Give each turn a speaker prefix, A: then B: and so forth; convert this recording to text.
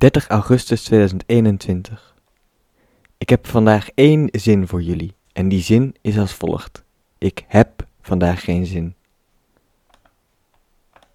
A: 30 augustus 2021. Ik heb vandaag één zin voor jullie en die zin is als volgt. Ik heb vandaag geen zin.